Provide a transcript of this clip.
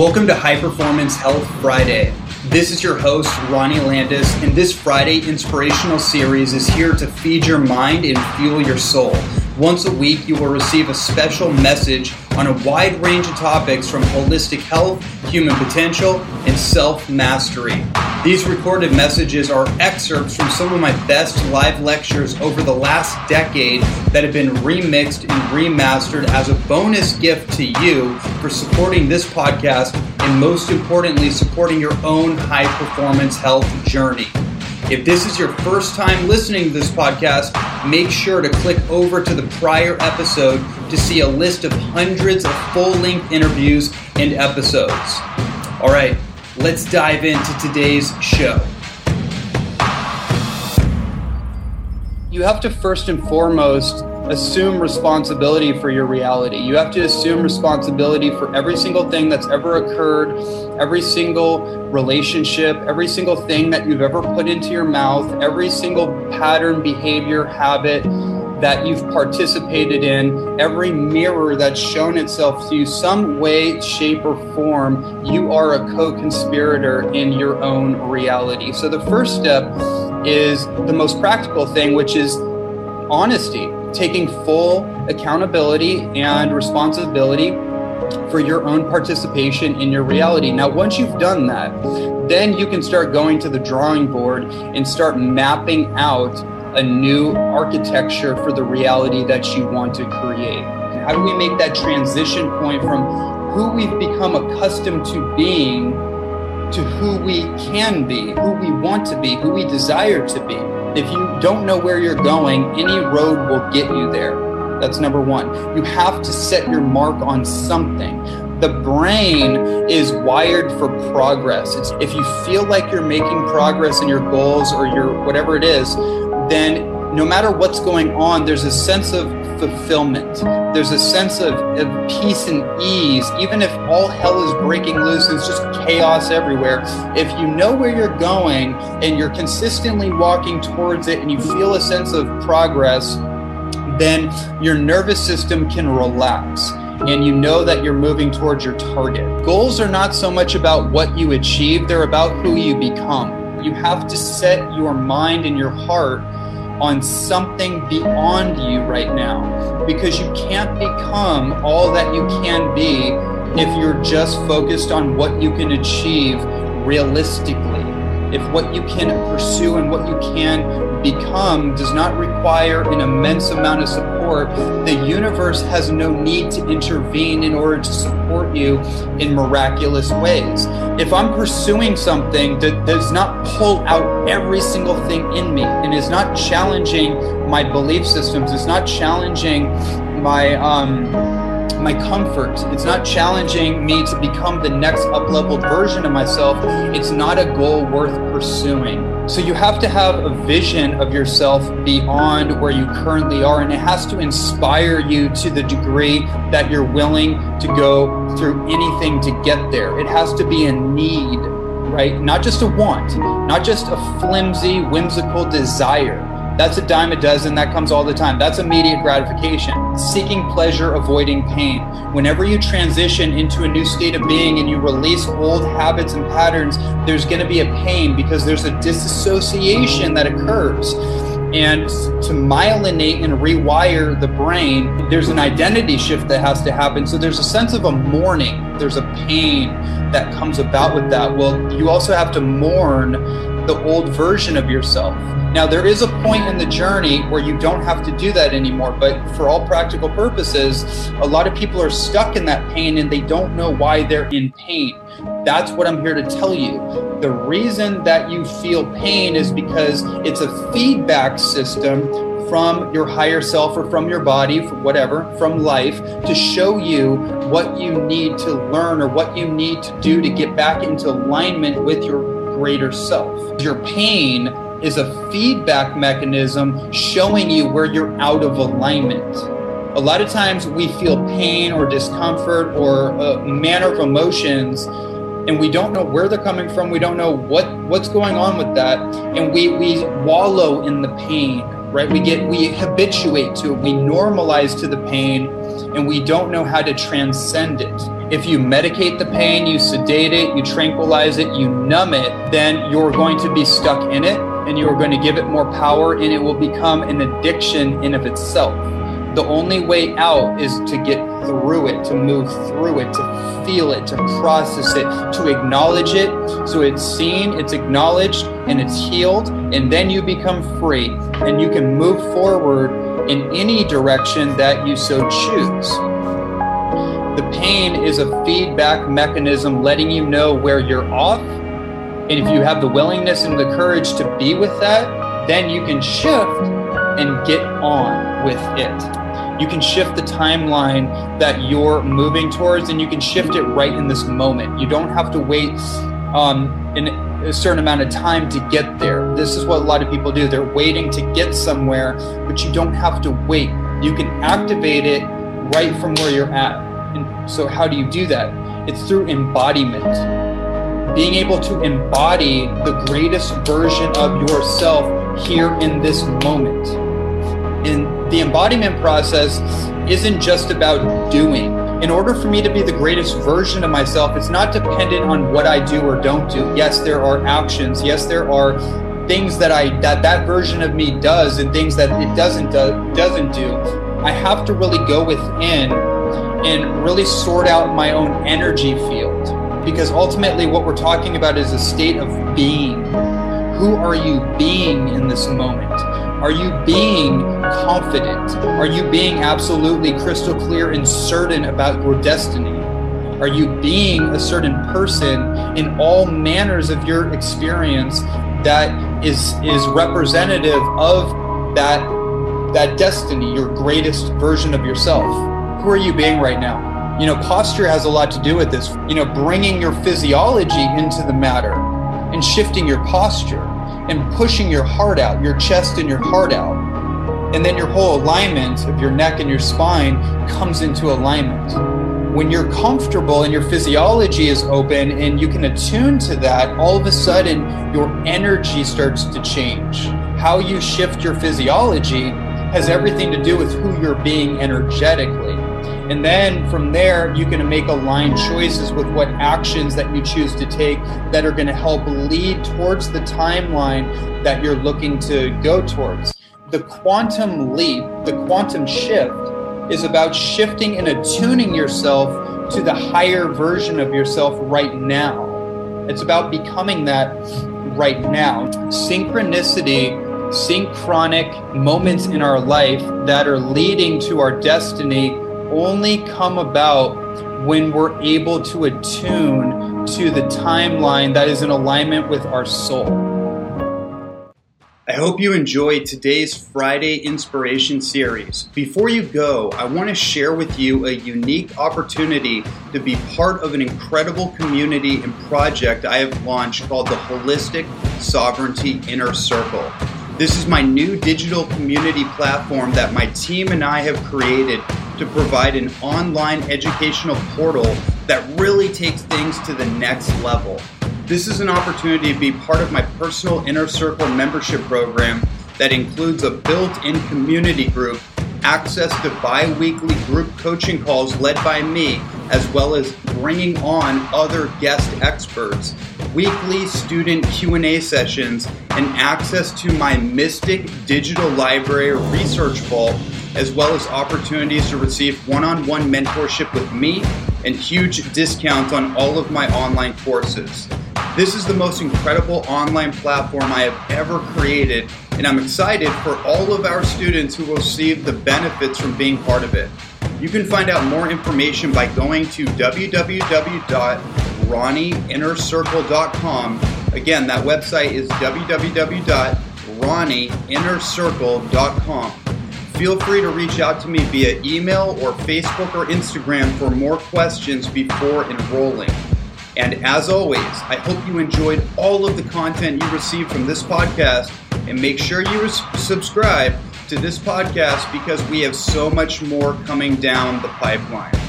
Welcome to High Performance Health Friday. This is your host, Ronnie Landis, and this Friday inspirational series is here to feed your mind and fuel your soul. Once a week, you will receive a special message on a wide range of topics from holistic health, human potential, and self mastery. These recorded messages are excerpts from some of my best live lectures over the last decade that have been remixed and remastered as a bonus gift to you for supporting this podcast and, most importantly, supporting your own high performance health journey. If this is your first time listening to this podcast, make sure to click over to the prior episode to see a list of hundreds of full length interviews and episodes. All right, let's dive into today's show. You have to first and foremost assume responsibility for your reality. You have to assume responsibility for every single thing that's ever occurred, every single relationship, every single thing that you've ever put into your mouth, every single pattern, behavior, habit that you've participated in, every mirror that's shown itself to you, some way, shape, or form, you are a co conspirator in your own reality. So the first step is the most practical thing, which is honesty taking full accountability and responsibility for your own participation in your reality. Now, once you've done that, then you can start going to the drawing board and start mapping out a new architecture for the reality that you want to create. How do we make that transition point from who we've become accustomed to being to who we can be, who we want to be, who we desire to be? If you don't know where you're going, any road will get you there. That's number one. You have to set your mark on something. The brain is wired for progress. It's, if you feel like you're making progress in your goals or your whatever it is, then no matter what's going on, there's a sense of fulfillment. There's a sense of, of peace and ease, even if all hell is breaking loose it's just chaos everywhere. If you know where you're going and you're consistently walking towards it and you feel a sense of progress, then your nervous system can relax and you know that you're moving towards your target. Goals are not so much about what you achieve, they're about who you become. You have to set your mind and your heart on something beyond you right now because you can't become all that you can be if you're just focused on what you can achieve realistically. If what you can pursue and what you can become does not require an immense amount of support, the universe has no need to intervene in order to support you in miraculous ways. If I'm pursuing something that does not pull out every single thing in me and is not challenging my belief systems, it's not challenging my um my comfort. It's not challenging me to become the next up leveled version of myself. It's not a goal worth pursuing. So you have to have a vision of yourself beyond where you currently are, and it has to inspire you to the degree that you're willing to go through anything to get there. It has to be a need, right? Not just a want, not just a flimsy, whimsical desire that's a dime a dozen. That comes all the time. That's immediate gratification. Seeking pleasure, avoiding pain. Whenever you transition into a new state of being and you release old habits and patterns, there's going to be a pain because there's a disassociation that occurs. And to myelinate and rewire the brain, there's an identity shift that has to happen. So there's a sense of a mourning, there's a pain that comes about with that. Well, you also have to mourn the old version of yourself. Now, there is a point in the journey where you don't have to do that anymore, but for all practical purposes, a lot of people are stuck in that pain and they don't know why they're in pain. That's what I'm here to tell you. The reason that you feel pain is because it's a feedback system from your higher self or from your body, whatever, from life, to show you what you need to learn or what you need to do to get back into alignment with your greater self. Your pain is a feedback mechanism showing you where you're out of alignment. A lot of times we feel pain or discomfort or a manner of emotions and we don't know where they're coming from. We don't know what what's going on with that and we we wallow in the pain, right? We get we habituate to it. We normalize to the pain and we don't know how to transcend it. If you medicate the pain, you sedate it, you tranquilize it, you numb it, then you're going to be stuck in it and you're going to give it more power and it will become an addiction in of itself. The only way out is to get through it, to move through it, to feel it, to process it, to acknowledge it. So it's seen, it's acknowledged, and it's healed. And then you become free and you can move forward in any direction that you so choose. Pain is a feedback mechanism letting you know where you're off. And if you have the willingness and the courage to be with that, then you can shift and get on with it you can shift the timeline that you're moving towards and you can shift it right in this moment. You don't have to wait um, in a certain amount of time to get there. This is what a lot of people do. They're waiting to get somewhere, but you don't have to wait. You can activate it right from where you're at. So, how do you do that? It's through embodiment. Being able to embody the greatest version of yourself here in this moment. And the embodiment process isn't just about doing. In order for me to be the greatest version of myself, it's not dependent on what I do or don't do. Yes, there are actions. Yes, there are things that I that that version of me does and things that it doesn't do, doesn't do. I have to really go within and really sort out my own energy field because ultimately what we're talking about is a state of being. Who are you being in this moment? Are you being confident? Are you being absolutely crystal clear and certain about your destiny? Are you being a certain person in all manners of your experience that is is representative of that that destiny, your greatest version of yourself? Who are you being right now? You know, posture has a lot to do with this. You know, bringing your physiology into the matter and shifting your posture and pushing your heart out, your chest and your heart out. And then your whole alignment of your neck and your spine comes into alignment. When you're comfortable and your physiology is open and you can attune to that, all of a sudden your energy starts to change. How you shift your physiology has everything to do with who you're being energetically. And then from there, you can make aligned choices with what actions that you choose to take that are going to help lead towards the timeline that you're looking to go towards. The quantum leap, the quantum shift, is about shifting and attuning yourself to the higher version of yourself right now. It's about becoming that right now. Synchronicity, synchronic moments in our life that are leading to our destiny only come about when we're able to attune to the timeline that is in alignment with our soul. I hope you enjoyed today's Friday Inspiration Series. Before you go, I want to share with you a unique opportunity to be part of an incredible community and project I have launched called the Holistic Sovereignty Inner Circle. This is my new digital community platform that my team and I have created to provide an online educational portal that really takes things to the next level. This is an opportunity to be part of my personal Inner Circle membership program that includes a built in community group, access to bi weekly group coaching calls led by me, as well as bringing on other guest experts weekly student q&a sessions and access to my mystic digital library research vault as well as opportunities to receive one on one mentorship with me and huge discounts on all of my online courses. This is the most incredible online platform I have ever created, and I'm excited for all of our students who will receive the benefits from being part of it. You can find out more information by going to www.ronnieinnercircle.com. Again, that website is www.ronnieinnercircle.com. Feel free to reach out to me via email or Facebook or Instagram for more questions before enrolling. And as always, I hope you enjoyed all of the content you received from this podcast and make sure you subscribe to this podcast because we have so much more coming down the pipeline.